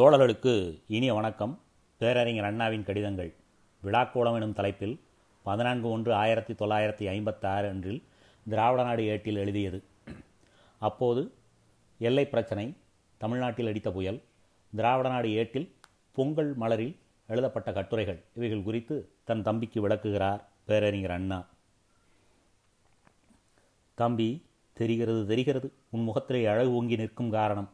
தோழர்களுக்கு இனிய வணக்கம். பேரறிஞர் அண்ணாவின் கடிதங்கள். விழாக்கோளம் எனும் தலைப்பில் பதினான்கு ஒன்று ஆயிரத்தி தொள்ளாயிரத்தி ஐம்பத்தாறு அன்றில் திராவிட நாடு ஏட்டில் எழுதியது. அப்போது எல்லை பிரச்சனை தமிழ்நாட்டில் அடித்த புயல் திராவிட நாடு ஏட்டில் பொங்கல் மலரில் எழுதப்பட்ட கட்டுரைகள் இவைகள் குறித்து தன் தம்பிக்கு விளக்குகிறார் பேரறிஞர் அண்ணா. தம்பி தெரிகிறது தெரிகிறது. உன் முகத்திலே அழகு ஓங்கி நிற்கும் காரணம்.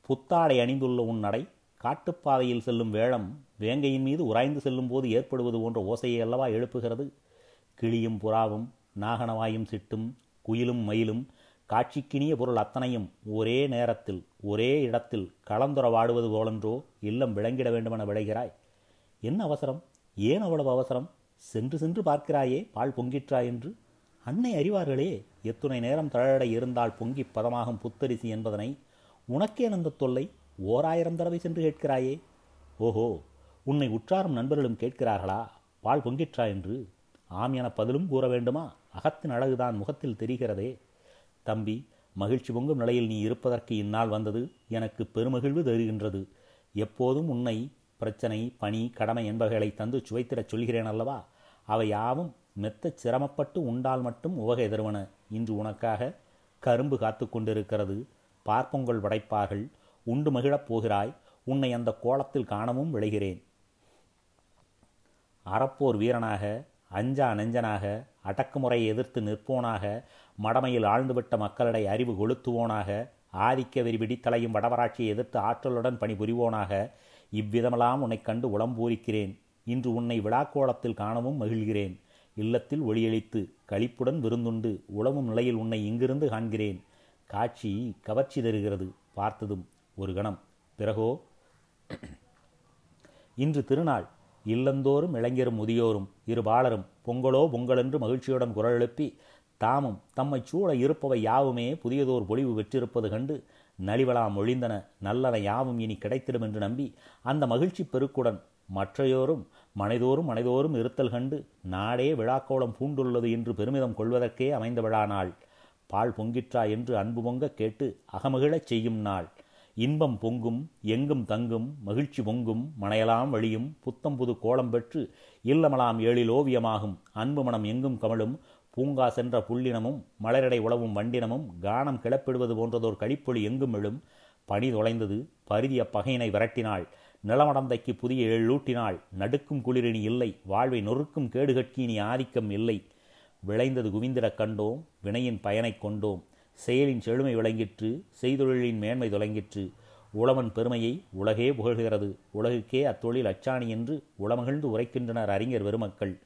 புத்தாடை அணிந்துள்ள உன் நடை காட்டுப்பாதையில் செல்லும் வேளம் வேங்கையின் மீது உராய்ந்து செல்லும் போது ஏற்படுவது போன்ற ஓசையை அல்லவா எழுப்புகிறது? கிளியும் புறாவும் நாகனவாயும் சிட்டும் குயிலும் மயிலும் காட்சிக்கினிய பொருள் அத்தனையும் ஒரே நேரத்தில் ஒரே இடத்தில் கலந்துரவாடுவது போலன்றோ இல்லம் விளங்கிட வேண்டுமென விளைகிறாய். என்ன அவசரம்? ஏன் அவ்வளவு அவசரம்? சென்று சென்று பார்க்கிறாயே பால் பொங்கிற்றா என்று? அன்னை அறிவார்களே எத்துணை நேரம் தழட இருந்தால் பொங்கி பதமாகும் புத்தரிசி என்பதனை உனக்கே அந்த தொல்லை. ஓர் ஆயிரம் தடவை சென்று கேட்கிறாயே? ஓஹோ உன்னை உற்றாரும் நண்பர்களும் கேட்கிறார்களா? பால் பொங்கிற்றா என்று ஆம் என பதிலும் கூற வேண்டுமா? அகத்தின் அழகுதான் முகத்தில் தெரிகிறதே. தம்பி மகிழ்ச்சி பொங்கும் நிலையில் நீ இருப்பதற்கு இந்நாள் வந்தது எனக்கு பெருமகிழ்வு தருகின்றது. எப்போதும் உன்னை பிரச்சனை பணி கடமை என்பவைகளை தந்து சுவைத்திடச் சொல்கிறேன் அல்லவா? அவை யாவும் மெத்த சிரமப்பட்டு உண்டால் மட்டும் உவகை தருவன. இன்று உனக்காக கரும்பு காத்து கொண்டிருக்கிறது. பார்ப்பொங்கல் படைப்பார்கள் உண்டு மகிழப் போகிறாய். உன்னை அந்த கோலத்தில் காணவும் விளைகிறேன். அறப்போர் வீரனாக அஞ்சா நெஞ்சனாக அடக்குமுறையை எதிர்த்து நிற்போனாக மடமையில் ஆழ்ந்துவிட்ட மக்களிடை அறிவு கொளுத்துவோனாக ஆதிக்க வெறி விடித்தலையும் வடவராட்சியை எதிர்த்து ஆற்றலுடன் பணிபுரிவோனாக இவ்விதமெல்லாம் உன்னை கண்டு உளம்பூரிக்கிறேன். இன்று உன்னை விழாக்கோலத்தில் காணவும் மகிழ்கிறேன். இல்லத்தில் ஒளியளித்து களிப்புடன் விருந்துண்டு உளவும் நிலையில் உன்னை இங்கிருந்து காண்கிறேன். காட்சி கவர்ச்சி தருகிறது பார்த்ததும். ஒரு கணம். பிறகோ? இன்று திருநாள். இல்லந்தோறும் இளைஞரும் முதியோரும் இரு பாலரும் பொங்கலோ பொங்கலென்று மகிழ்ச்சியுடன் குரல் எழுப்பி தாமும் தம்மை சூழ இருப்பவை யாவுமே புதியதோர் பொழிவு பெற்றிருப்பது கண்டு நலிவலாம் ஒழிந்தன நல்லன யாவும் இனி கிடைத்திடும் என்று நம்பி அந்த மகிழ்ச்சி பெருக்குடன் மற்றையோரும் மனைதோறும் மனைதோறும் இருத்தல் கண்டு நாடே விழாக்கோளம் பூண்டுள்ளது என்று பெருமிதம் கொள்வதற்கே அமைந்த விழா நாள். பால் பொங்கிற்றா என்று அன்பு பொங்க கேட்டு அகமகிழச் செய்யும் நாள். இன்பம் பொங்கும் எங்கும் தங்கும் மகிழ்ச்சி பொங்கும் மனையலாம் வழியும் புத்தம் புது கோலம் பெற்று இல்லமலாம் ஏழில் ஓவியமாகும் அன்பு மனம் எங்கும் கமழும் பூங்கா சென்ற புள்ளினமும் மலரடை உழவும் வண்டினமும் கானம் கிளப்பிடுவது போன்றதோர் கழிப்பொழி எங்கும் எழும் பனி தொலைந்தது பருதிய பகையினை விரட்டினாள் நிலமடந்தைக்கு புதிய எழூட்டினாள் நடுக்கும் குளிரினி இல்லை வாழ்வை நொறுக்கும் கேடுகட்கினி ஆதிக்கம் இல்லை விளைந்தது குவிந்திடக் கண்டோம் வினையின் பயனைக் கொண்டோம் செயலின் செழுமை விளங்கிற்று செய்தொழிலின் மேன்மை தொலங்கிற்று. உழவன் பெருமையை உலகே புகழ்கிறது. உலகுக்கே அத்தொழில் அச்சாணி என்று உளமகிழ்ந்து உரைக்கின்றனர் அறிஞர் பெருமக்கள்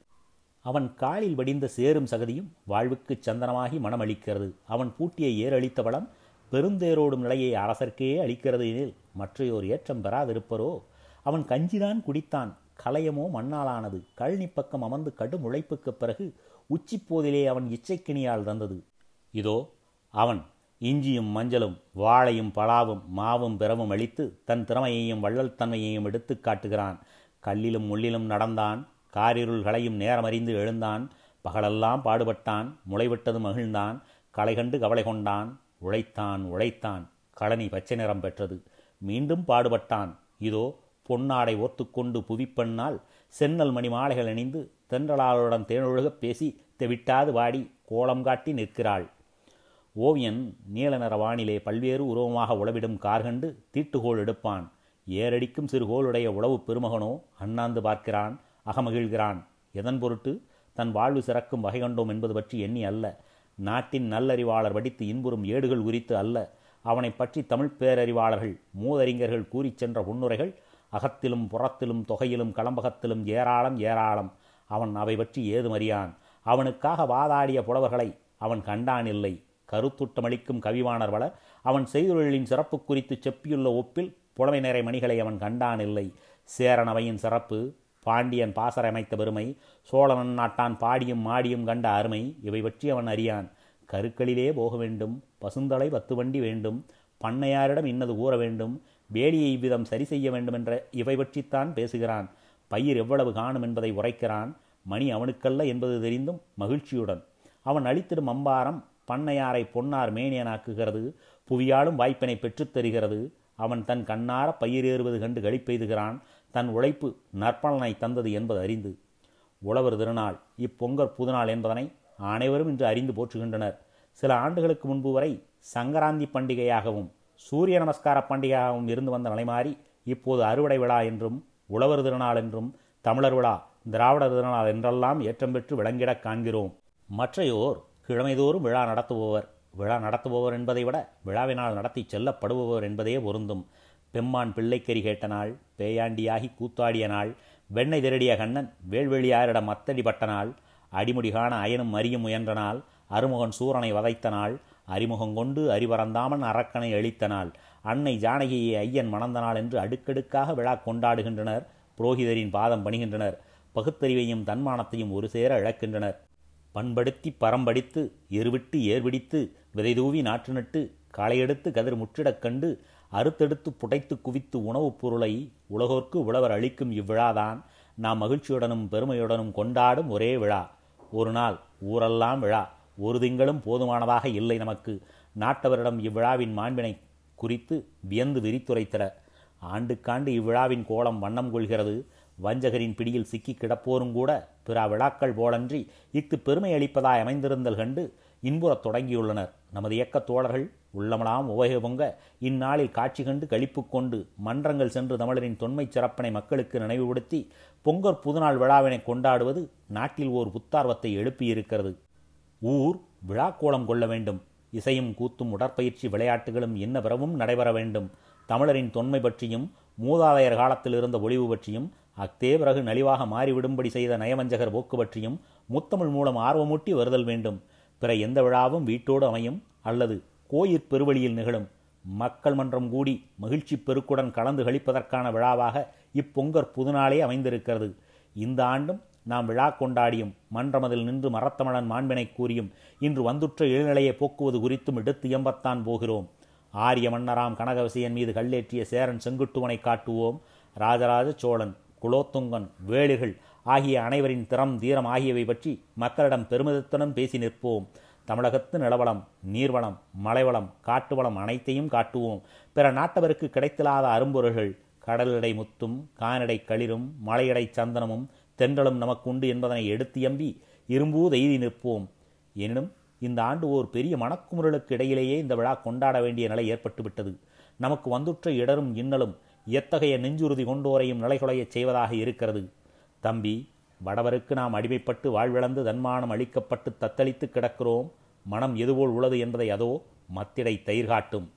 அவன் காலில் வடிந்த சேரும் சகதியும் வாழ்வுக்குச் சந்தனமாகி மனமளிக்கிறது. அவன் பூட்டிய ஏறளித்த வளம் பெருந்தேரோடும் நிலையை அரசர்க்கே அளிக்கிறது எனில் மற்றையோர் ஏற்றம் பெறாதிருப்பரோ? அவன் கஞ்சிதான் குடித்தான். கலையமோ மண்ணாலானது. கழனி பக்கம் அமர்ந்து கடும் உழைப்புக்குப் பிறகு உச்சிப்போதிலே அவன் இச்சைக்கிணியால் தந்தது. இதோ அவன் இஞ்சியும் மஞ்சளும் வாழையும் பலாவும் மாவும் பிறவும் அளித்து தன் திறமையையும் வள்ளல் தன்மையையும் எடுத்து காட்டுகிறான். கல்லிலும் முள்ளிலும் நடந்தான் காரிருள்களையும் நேரமறிந்து எழுந்தான் பகலெல்லாம் பாடுபட்டான் முளைவிட்டது மகிழ்ந்தான் களை கண்டு கவலை கொண்டான் உழைத்தான் உழைத்தான் களனி பச்சை நிறம் பெற்றது. மீண்டும் பாடுபட்டான். இதோ பொன்னாடை ஓர்த்துக்கொண்டு புவிப்பெண்ணால் சென்னல் மணி மாலைகள் அணிந்து தென்றலாளருடன் தேனொழுகப் பேசி தெவிட்டாது வாடி கோலம் காட்டி நிற்கிறாள். ஓவியன் நீல நிற வானிலே பல்வேறு உருவமாக உளவிடும் கார்கண்டு தீட்டுகோள் எடுப்பான். ஏரடிக்கும் சிறுகோளுடைய உளவு பெருமகனோ அண்ணாந்து பார்க்கிறான் அகமகிழ்கிறான். எதன் பொருட்டு? தன் வாழ்வு சிறக்கும் வகை கண்டோம் என்பது பற்றி எண்ணி அல்ல. நாட்டின் நல்லறிவாளர் வடித்து இன்புறும் ஏடுகள் குறித்து அல்ல. அவனை பற்றி தமிழ் பேரறிவாளர்கள் மூதறிஞர்கள் கூறிச் சென்ற உன்னுரைகள் அகத்திலும் புறத்திலும் தொகையிலும் களம்பகத்திலும் ஏராளம் ஏராளம். அவன் அவை பற்றி ஏதுமறியான் அவனுக்காக வாதாடிய புலவர்களை அவன் கண்டான் இல்லை. கருத்துட்டமளிக்கும் கவிவாணர் வள அவன் செய்தொழிலின் சிறப்பு குறித்து செப்பியுள்ள ஒப்பில் புலமை நிறை மணிகளை அவன் கண்டான் இல்லை. சேரனவையின் சிறப்பு பாண்டியன் பாசறை அமைத்த பெருமை சோழனன் நாட்டான் பாடியும் மாடியும் கண்ட அருமை இவை பற்றி அவன் அறியான். கருக்களிலே போக வேண்டும் பசுந்தலை பத்து வண்டி வேண்டும் பண்ணையாரிடம் இன்னது கூற வேண்டும் வேலியை இவ்விதம் சரி செய்ய வேண்டும் என்ற இவை பற்றித்தான் பேசுகிறான். பயிர் எவ்வளவு காணும் என்பதை உரைக்கிறான் மணி அவனுக்கல்ல என்பது தெரிந்தும் மகிழ்ச்சியுடன். அவன் அளித்திடும் அம்பாரம் பண்ணையாரை பொன்னார் மேனியனாக்குகிறது. புவியாலும் வாய்ப்பினை பெற்றுத் தருகிறது அவன் தன் கண்ணார பயிரேறுவது கண்டு கழிப்பெய்துகிறான் தன் உழைப்பு நற்பலனை தந்தது என்பது அறிந்து. உழவர் திருநாள் இப்பொங்கற் புதுநாள் என்பதனை அனைவரும் இன்று அறிந்து போற்றுகின்றனர். சில ஆண்டுகளுக்கு முன்பு வரை சங்கராந்தி பண்டிகையாகவும் சூரிய நமஸ்கார பண்டிகையாகவும் இருந்து வந்த நிலைமாறி இப்போது அறுவடை விழா என்றும் உழவர் திருநாள் என்றும் தமிழர் விழா திராவிடர் திருநாள் என்றெல்லாம் ஏற்றம் பெற்று விளங்கிடக் காண்கிறோம். மற்றையோர் கிழமைதோறும் விழா நடத்துபவர். விழா நடத்துபவர் என்பதை விட விழாவினால் நடத்தி செல்லப்படுபவர் என்பதே பொருந்தும். பெம்மான் பிள்ளைக்கறி கேட்ட நாள் பேயாண்டியாகி கூத்தாடிய நாள் வெண்ணை திருடிய கண்ணன் வேள்வெளியாரிடம் அத்தடிபட்ட நாள் அடிமுடி காண அயனும் அறியும் முயன்ற நாள் அருமுகன் சூரனை வதைத்த நாள் அறிமுகம் கொண்டு அறிவறந்தாமன் அரக்கனை அழித்த நாள் அன்னை ஜானகியை ஐயன் மணந்த நாள் என்று அடுக்கடுக்காக விழா கொண்டாடுகின்றனர். புரோகிதரின் பாதம் பணிகின்றனர். பகுத்தறிவையும் தன்மானத்தையும் ஒரு சேர இழக்கின்றனர். பண்படுத்தி பரம்படித்து எருவிட்டு ஏர்விடித்து விதைதூவி நாற்று நட்டு காளையெடுத்து கதிர் முற்றிடக் கண்டு அறுத்தெடுத்து புடைத்து குவித்து உணவுப் பொருளை உலகோர்க்கு உழவர் அளிக்கும் இவ்விழாதான் நாம் மகிழ்ச்சியுடனும் பெருமையுடனும் கொண்டாடும் ஒரே விழா. ஒரு நாள் ஊரெல்லாம் விழா. ஒரு திங்களும் போதுமானதாக இல்லை நமக்கு. நாட்டவரிடம் இவ்விழாவின் மாண்பினை குறித்து வியந்து விரித்துரைத்தட ஆண்டுக்காண்டு இவ்விழாவின் கோலம் வண்ணம் கொள்கிறது. வஞ்சகரின் பிடியில் சிக்கி கிடப்போரும் கூட பிற விழாக்கள் போலன்றி இஃது பெருமை அளிப்பதாய் அமைந்திருந்தல் கண்டு இன்புறத் தொடங்கியுள்ளனர். நமது இயக்கத் தோழர்கள் உள்ளமலாம் உவகை பொங்க இந்நாளில் காட்சி கண்டு களிப்பு கொண்டு மன்றங்கள் சென்று தமிழரின் தொன்மைச் சிறப்பினை மக்களுக்கு நினைவுபடுத்தி பொங்கற் புதுநாள் விழாவினை கொண்டாடுவது நாட்டில் ஓர் புத்தார்வத்தை எழுப்பியிருக்கிறது. ஊர் விழாக்கோலம் கொள்ள வேண்டும். இசையும் கூத்தும் உடற்பயிற்சி விளையாட்டுகளும் என்ன பிறவும் நடைபெற வேண்டும். தமிழரின் தொன்மை பற்றியும் மூதாதையர் காலத்தில் இருந்த ஒளிவு பற்றியும் அக்தே பிறகு நலிவாக மாறிவிடும்படி செய்த நயவஞ்சகர் போக்கு பற்றியும் முத்தமிழ் மூலம் ஆர்வமூட்டி வருதல் வேண்டும். பிற எந்த விழாவும் வீட்டோடு அமையும். அல்லது கோயிற் பெருவழியில் நிகழும். மக்கள் மன்றம் கூடி மகிழ்ச்சி பெருக்குடன் கலந்து கழிப்பதற்கான விழாவாக இப்பொங்கற் புதுநாளே அமைந்திருக்கிறது. இந்த ஆண்டும் நாம் விழா கொண்டாடியும் மன்றமதில் நின்று மரத்தமிழன் மாண்பினை கூறியும் இன்று வந்துற்ற இளநிலையை போக்குவது குறித்தும் எடுத்து எம்பத்தான் போகிறோம். ஆரிய மன்னராம் கனகவசியன் மீது கல்லேற்றிய சேரன் செங்குட்டுவனை காட்டுவோம். ராஜராஜ சோழன் குலோத்துங்கன் வேளிர்கள் ஆகிய அனைவரின் திறம் தீரம் ஆகியவை பற்றி மக்களிடம் பெருமிதத்துடன் பேசி நிற்போம். தமிழகத்து நிலவளம் நீர்வளம் மலைவளம் காட்டுவளம் அனைத்தையும் காட்டுவோம். பிற நாட்டவருக்கு கிடைத்திலாத அரும்பொருள்கள் கடலடை முத்தும் கானடை களிரும் மலையடை சந்தனமும் தென்றலும் நமக்கு உண்டு என்பதனை எடுத்து எம்பி இரும்பூ எய்தி நிற்போம். எனினும் இந்த ஆண்டு ஓர் பெரிய மணக்குமுறலுக்கு இடையிலேயே இந்த விழா கொண்டாட வேண்டிய நிலை ஏற்பட்டுவிட்டது. நமக்கு வந்துற்ற இடரும் இன்னலும் எத்தகைய நெஞ்சுறுதி கொண்டோரையும் நிலைகுலையச் செய்வதாக இருக்கிறது? தம்பி வடவருக்கு நாம் அடிமைப்பட்டு வாழ்விழந்து தன்மானம் அளிக்கப்பட்டு தத்தளித்து கிடக்கிறோம். மனம் எதுபோல் உள்ளது என்பதை அதோ மத்திடை தயிர் காட்டும்.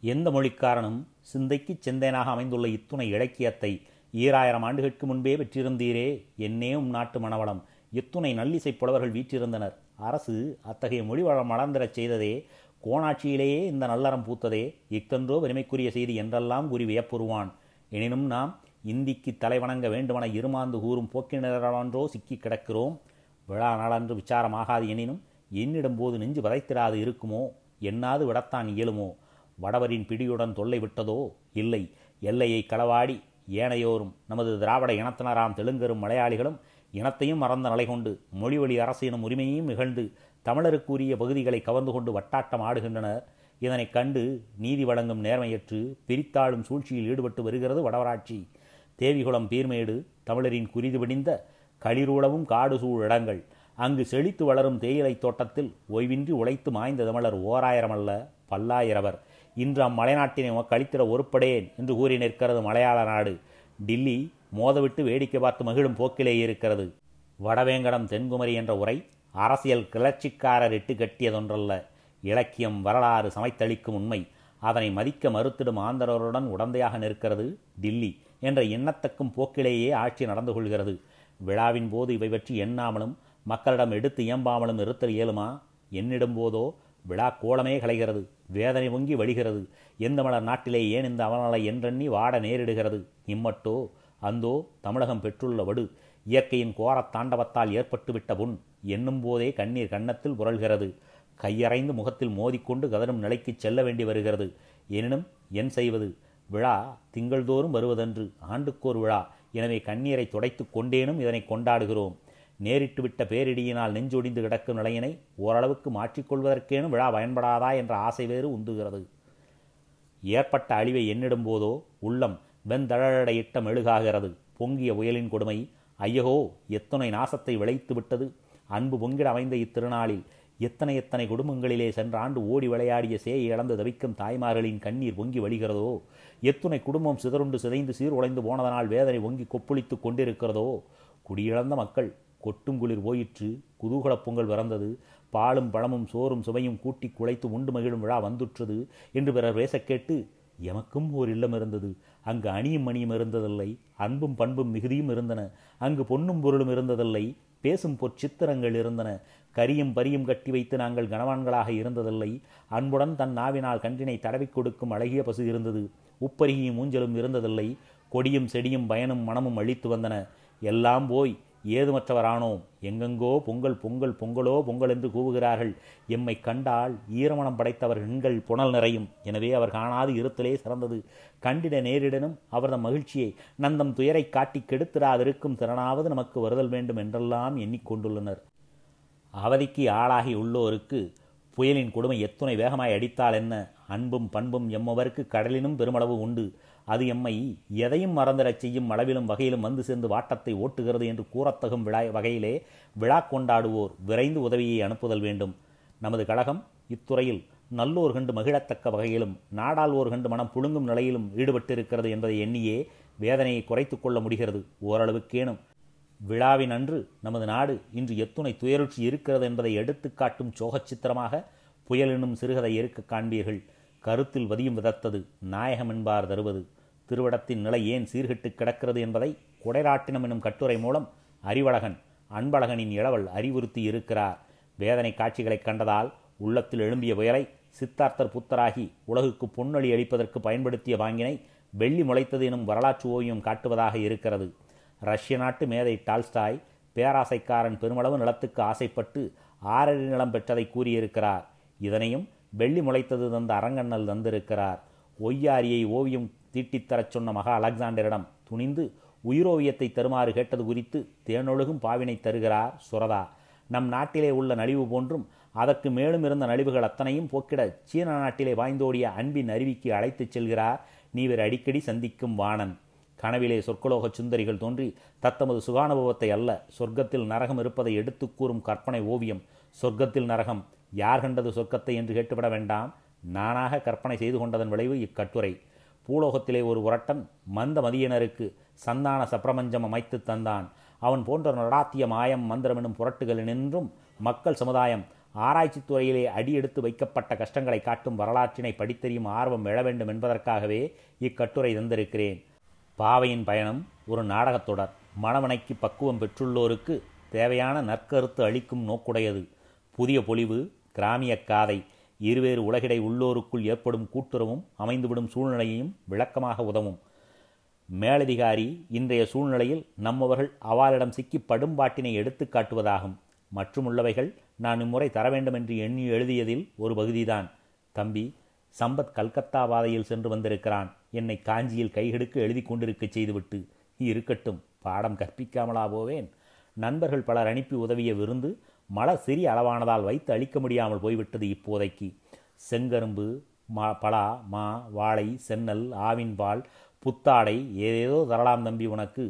எந்த மொழிக்காரனும் சிந்தைக்கு செந்தேனாக அமைந்துள்ள இத்துணை இலக்கியத்தை ஈராயிரம் ஆண்டுகளுக்கு முன்பே பெற்றிருந்தீரே என்னே உம் நாட்டு மணவளம். இத்துணை நல்லிசை புலவர்கள் வீற்றிருந்தனர். அரசு அத்தகைய மொழி வளம் வளர்ந்திடச் செய்ததே கோணாட்சியிலேயே இந்த நல்லறம் பூத்ததே இக்கன்றோ பெருமைக்குரிய செய்தி என்றெல்லாம் கூறி வியப்புறுவான். எனினும் நாம் இந்திக்கு தலைவணங்க வேண்டுமென இருமாந்து கூறும் போக்கினரன்றோ சிக்கி கிடக்கிறோம். விழா நாளன்று விசாரமாகாது எனினும் என்னிடம் போது நெஞ்சு வதைத்திராது இருக்குமோ? எண்ணாது விடத்தான் இயலுமோ? வடவரின் பிடியுடன் தொல்லை விட்டதோ? இல்லை. எல்லையை களவாடி ஏனையோரும் நமது திராவிட இனத்தினராம் தெலுங்கரும் மலையாளிகளும் இனத்தையும் மறந்த நிலை கொண்டு மொழிவழி அரசு எனும் உரிமையையும் நிகழ்ந்து தமிழருக்குரிய பகுதிகளை கவர்ந்து கொண்டு வட்டாட்டம் ஆடுகின்றனர். இதனைக் கண்டு நீதி வழங்கும் நேர்மையற்று பிரித்தாளும் சூழ்ச்சியில் ஈடுபட்டு வருகிறது வடவராட்சி. தேவிகுளம் பீர்மேடு தமிழரின் குறிது பிடிந்த களிரூடவும் காடு சூழ் இடங்கள். அங்கு செழித்து வளரும் தேயிலை தோட்டத்தில் ஓய்வின்றி உழைத்து மாய்ந்த தமிழர் ஓராயிரம் அல்ல பல்லாயிரவர். இன்று அம்மலைநாட்டினை கழித்திட ஒருப்படேன் என்று கூறி நிற்கிறது மலையாள நாடு. டில்லி மோதவிட்டு வேடிக்கை பார்த்து மகிழும் போக்கிலே இருக்கிறது. வடவேங்கடம் தென்குமரி என்ற உரை அரசியல் கிளர்ச்சிக்காரர் இட்டு கட்டியதொன்றல்ல. இலக்கியம் வரலாறு சமைத்தளிக்கும் உண்மை. அதனை மதிக்க மறுத்திடும் ஆந்தரவருடன் உடந்தையாக நிற்கிறது டில்லி என்ற எண்ணத்தக்கும் போக்கிலேயே ஆட்சி நடந்து கொள்கிறது. விழாவின் போது இவை பற்றி எண்ணாமலும் மக்களிடம் எடுத்து இயம்பாமலும் இருத்தல் இயலுமா? என்னிடும் போதோ விழா கோலமே கலைகிறது வேதனை பொங்கி வழிகிறது. எந்த மலர் நாட்டிலே ஏன் இந்த அவநலை என்றெண்ணி வாட நேரிடுகிறது? இம்மட்டோ அந்தோ தமிழகம் பெற்றுள்ள வடு. இயற்கையின் கோரத் தாண்டவத்தால் ஏற்பட்டுவிட்ட புண். எண்ணும் போதே கண்ணீர் கன்னத்தில் புரள்கிறது கையறைந்து முகத்தில் மோதிக்கொண்டு கதரும் நிலைக்கு செல்ல வேண்டி வருகிறது. எனினும் என் செய்வது? விழா திங்கள்தோறும் வருவதன்று ஆண்டுக்கோர் விழா. எனவே கண்ணீரை துடைத்து கொண்டேனும் இதனை கொண்டாடுகிறோம். நேரிட்டு விட்ட பேரிடியினால் நெஞ்சொடிந்து கிடக்கும் நிலையினை ஓரளவுக்கு மாற்றிக்கொள்வதற்கேனும் விழா பயன்படாதா என்ற ஆசை வேறு உந்துகிறது. ஏற்பட்ட அழிவை எண்ணிடும் போதோ உள்ளம் வெந்தழடையிட்ட மெழுகாகிறது. பொங்கிய புயலின் கொடுமை ஐயகோ எத்தனை நாசத்தை விளைத்து விட்டது. அன்பு பொங்கிட அமைந்த இத்திருநாளில் எத்தனை எத்தனை குடும்பங்களிலே சென்ற ஆண்டு ஓடி விளையாடிய சேயை இழந்து தவிக்கும் தாய்மார்களின் கண்ணீர் பொங்கி வழிகிறதோ? எத்துணை குடும்பம் சிதறுண்டு சிதைந்து சீர்குலைந்து போனதனால் வேதனை பொங்கி கொப்புளித்து கொண்டிருக்கிறதோ? குடியிழந்த மக்கள் கொட்டும் குளிர் போயிற்று குதூகலப் பொங்கல் பிறந்தது பாலும் பழமும் சோறும் சுவையும் கூட்டி குழைத்து உண்டு மகிழும் விழா வந்துற்றது என்று பிறர் பேசக் கேட்டு எமக்கும் ஓர் இல்லம் இருந்தது. அங்கு அணியும் மணியும் இருந்ததில்லை அன்பும் பண்பும் மிகுதியும் இருந்தன. அங்கு பொன்னும் பொருளும் இருந்ததில்லை. பேசும் பொற்சித்திரங்கள் இருந்தன. கரியும் பரியும் கட்டி வைத்து நாங்கள் கனவான்களாக இருந்ததில்லை. அன்புடன் தன் நாவினால் கன்றினை தடவிக் கொடுக்கும் அழகிய பசு இருந்தது. உப்பருகியும் ஊஞ்சலும் இருந்ததில்லை. கொடியும் செடியும் பயனும் மனமும் அழித்து வந்தன. எல்லாம் போய் ஏதுமற்றவரானோம். எங்கெங்கோ பொங்கல் பொங்கல் பொங்கலோ பொங்கல் என்று கூவுகிறார்கள். எம்மை கண்டால் ஈரமணம் படைத்தவர் எண்கள் புனல் நிறையும். எனவே அவர் காணாது இருத்தலே சிறந்தது. கண்டிட நேரிடனும் அவரது மகிழ்ச்சியை. நந்தம் துயரை காட்டி கெடுத்திடாதிருக்கும் திறனாவது நமக்கு வருதல் வேண்டும் என்றெல்லாம் எண்ணிக்கொண்டுள்ளனர் அவதிக்கு ஆளாகி உள்ளோருக்கு புயலின் கொடுமை எத்துணை வேகமாய் அடித்தால் என்ன? அன்பும் பண்பும் எம்மவருக்கு கடலினும் பெருமளவு உண்டு. அது எம்மை எதையும் மறந்துடச் செய்யும் அளவிலும் வகையிலும் வந்து சேர்ந்து வாட்டத்தை ஓட்டுகிறது என்று கூறத்தகும் விழா வகையிலே விழா கொண்டாடுவோர் விரைந்து உதவியை அனுப்புதல் வேண்டும். நமது கழகம் இத்துறையில் நல்லோர் கண்டு மகிழத்தக்க வகையிலும் நாடாள்வோர் கண்டு மனம் புழுங்கும் நிலையிலும் ஈடுபட்டிருக்கிறது என்பதை எண்ணியே வேதனையை குறைத்து கொள்ள முடிகிறது. ஓரளவுக்கேனும். விழாவின் அன்று நமது நாடு இன்று எத்துணை துயருற்றி இருக்கிறது என்பதை எடுத்து காட்டும் சோகச்சித்திரமாக புயல் என்னும் சிறுகதை இருக்க காண்பீர்கள். கருத்தில் வதியும் விதத்தது நாயகம் என்பார் தருவது. திருவிடத்தின் நிலை ஏன் சீர்கிட்டு கிடக்கிறது என்பதை குடைராட்டினம் என்னும் கட்டுரை மூலம் அறிவழகன் அன்பழகனின் இளவல் அறிவுறுத்தி இருக்கிறார். வேதனை காட்சிகளைக் கண்டதால் உள்ளத்தில் எழும்பிய புயலை சித்தார்த்தர் புத்தராகி உலகுக்கு பொன்னொழி அளிப்பதற்கு பயன்படுத்திய வாங்கினை வெள்ளி முளைத்தது எனும் வரலாற்று ஓவியம் காட்டுவதாக இருக்கிறது. ரஷ்ய நாட்டு மேதை டால்ஸ்டாய் பேராசைக்காரன் பெருமளவு நிலத்துக்கு ஆசைப்பட்டு ஆறடி நிலம் பெற்றதை கூறியிருக்கிறார். இதனையும் வெள்ளி முளைத்தது தந்த அரங்கண்ணல் தந்திருக்கிறார். ஒய்யாரியை ஓவியம் தீட்டித்தரச் சொன்ன மகா அலெக்சாண்டரிடம் துணிந்து உயிரோவியத்தை தருமாறு கேட்டது குறித்து தேனொழுகும் பாவினை தருகிறார் சுரதா. நம் நாட்டிலே உள்ள நலிவு போன்றும் அதற்கு மேலும் இருந்த நலிவுகள் அத்தனையும் போக்கிட சீன நாட்டிலே வாய்ந்தோடிய அன்பின் அருவிக்கு அழைத்துச் செல்கிறார் நீவர் அடிக்கடி சந்திக்கும் வாணன். கனவிலே சொற்கலோக சுந்தரிகள் தோன்றி தத்தமது சுகானுபவத்தை அல்ல சொர்க்கத்தில் நரகம் இருப்பதை எடுத்துக் கூறும் கற்பனை ஓவியம். சொர்க்கத்தில் நரகம் யார் கண்டது சொர்க்கத்தை என்று கேட்டுவிட வேண்டாம். நானாக கற்பனை செய்து கொண்டதன் விளைவு இக்கட்டுரை. பூலோகத்திலே ஒரு உரட்டன் மந்த மதியினருக்கு சந்தான சப்ரமஞ்சம் அமைத்து தந்தான். அவன் போன்ற நடாத்திய மாயம் மந்திரமெனும் புரட்டுகளினின்றும் மக்கள் சமுதாயம் ஆராய்ச்சி துறையிலே அடியெடுத்து வைக்கப்பட்ட கஷ்டங்களை காட்டும் வரலாற்றினை படித்தறியும் ஆர்வம் எழ வேண்டும் என்பதற்காகவே இக்கட்டுரை தந்திருக்கிறேன். பாவையின் பயணம் ஒரு நாடகத் தொடர். மணவனைக்கு பக்குவம் பெற்றுள்ளோருக்கு தேவையான நற்கருத்து அளிக்கும் நோக்குடையது. புதிய பொலிவு கிராமிய காதை இருவேறு உலகிடை உள்ளோருக்குள் ஏற்படும் கூட்டுறவும் அமைந்துவிடும் சூழ்நிலையையும் விளக்கமாக உதவும். மேலதிகாரி இன்றைய சூழ்நிலையில் நம்மவர்கள் அவாளிடம் சிக்கி படும்பாட்டினை எடுத்து காட்டுவதாகும். மற்றுமுள்ளவைகள் நான் இம்முறை தர வேண்டும் என்று எண்ணி எழுதியதில் ஒரு பகுதிதான். தம்பி சம்பத் கல்கத்தா பாதையில் சென்று வந்திருக்கிறான். என்னை காஞ்சியில் கைகெடுக்க எழுதி கொண்டிருக்க செய்துவிட்டு இருக்கட்டும் பாடம் கற்பிக்காமலா போவேன். நண்பர்கள் பலர் அனுப்பி உதவிய விருந்து மழை சிறிய அளவானதால் வைத்து அழிக்க முடியாமல் போய்விட்டது இப்போதைக்கு. செங்கரும்பு மா பலா மா வாழை சென்னல் ஆவின்பால் புத்தாடை ஏதேதோ தரலாம் தம்பி உனக்கு.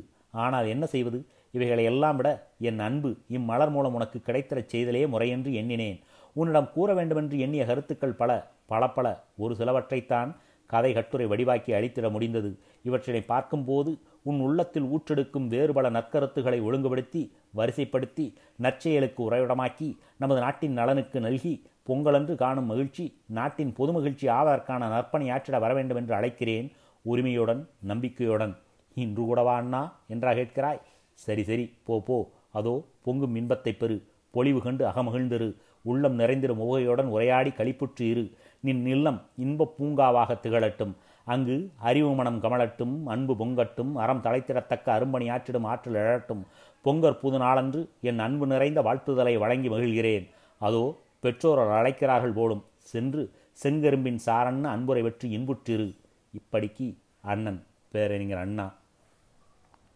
ஆனால் என்ன செய்வது? இவைகளை எல்லாம் விட என் அன்பு இம்மலர் மூலம் உனக்கு கிடைத்தரச் செய்தலே முறையென்று எண்ணினேன். உன்னிடம் கூற வேண்டுமென்று எண்ணிய கருத்துக்கள் பல பல பல. ஒரு சிலவற்றைத்தான் கதை கட்டுரை வடிவாக்கி அளித்திட முடிந்தது. இவற்றினை பார்க்கும்போது உன் உள்ளத்தில் ஊற்றெடுக்கும் வேறு பல நற்கருத்துக்களை ஒழுங்குபடுத்தி வரிசைப்படுத்தி நற்செயலுக்கு உறைவிடமாக்கி நமது நாட்டின் நலனுக்கு நல்கி பொங்கலன்று காணும் மகிழ்ச்சி நாட்டின் பொது மகிழ்ச்சி ஆவதற்கான நற்பணி ஆற்றிட வர வேண்டும் என்று அழைக்கிறேன். உரிமையுடன் நம்பிக்கையுடன். இன்று கூடவா அண்ணா? என்றா கேட்கிறாய். சரி சரி போ போ. அதோ பொங்கும் இன்பத்தை பெறு. பொலிவு கண்டு அகமகிழ்ந்திரு. உள்ளம் நிறைந்திடும் முகையுடன் உரையாடி களிப்புற்று இரு. நின் இல்லம் இன்பப் பூங்காவாக திகழட்டும். அங்கு அறிவு மனம் கமலட்டும் அன்பு பொங்கட்டும் அறம் தலைத்திடத்தக்க அரும்பணி ஆற்றிடும் ஆற்றல் எழட்டும். பொங்கற் புது நாளன்று என் அன்பு நிறைந்த வாழ்த்துதலை வழங்கி மகிழ்கிறேன். அதோ பெற்றோரர் அழைக்கிறார்கள் போலும் சென்று செங்கரும்பின் சாரண்ண அன்புரை வெற்றி இன்புற்றிரு. இப்படிக்கு அண்ணன் பேரறிஞர் அண்ணா.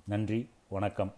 நன்றி வணக்கம்.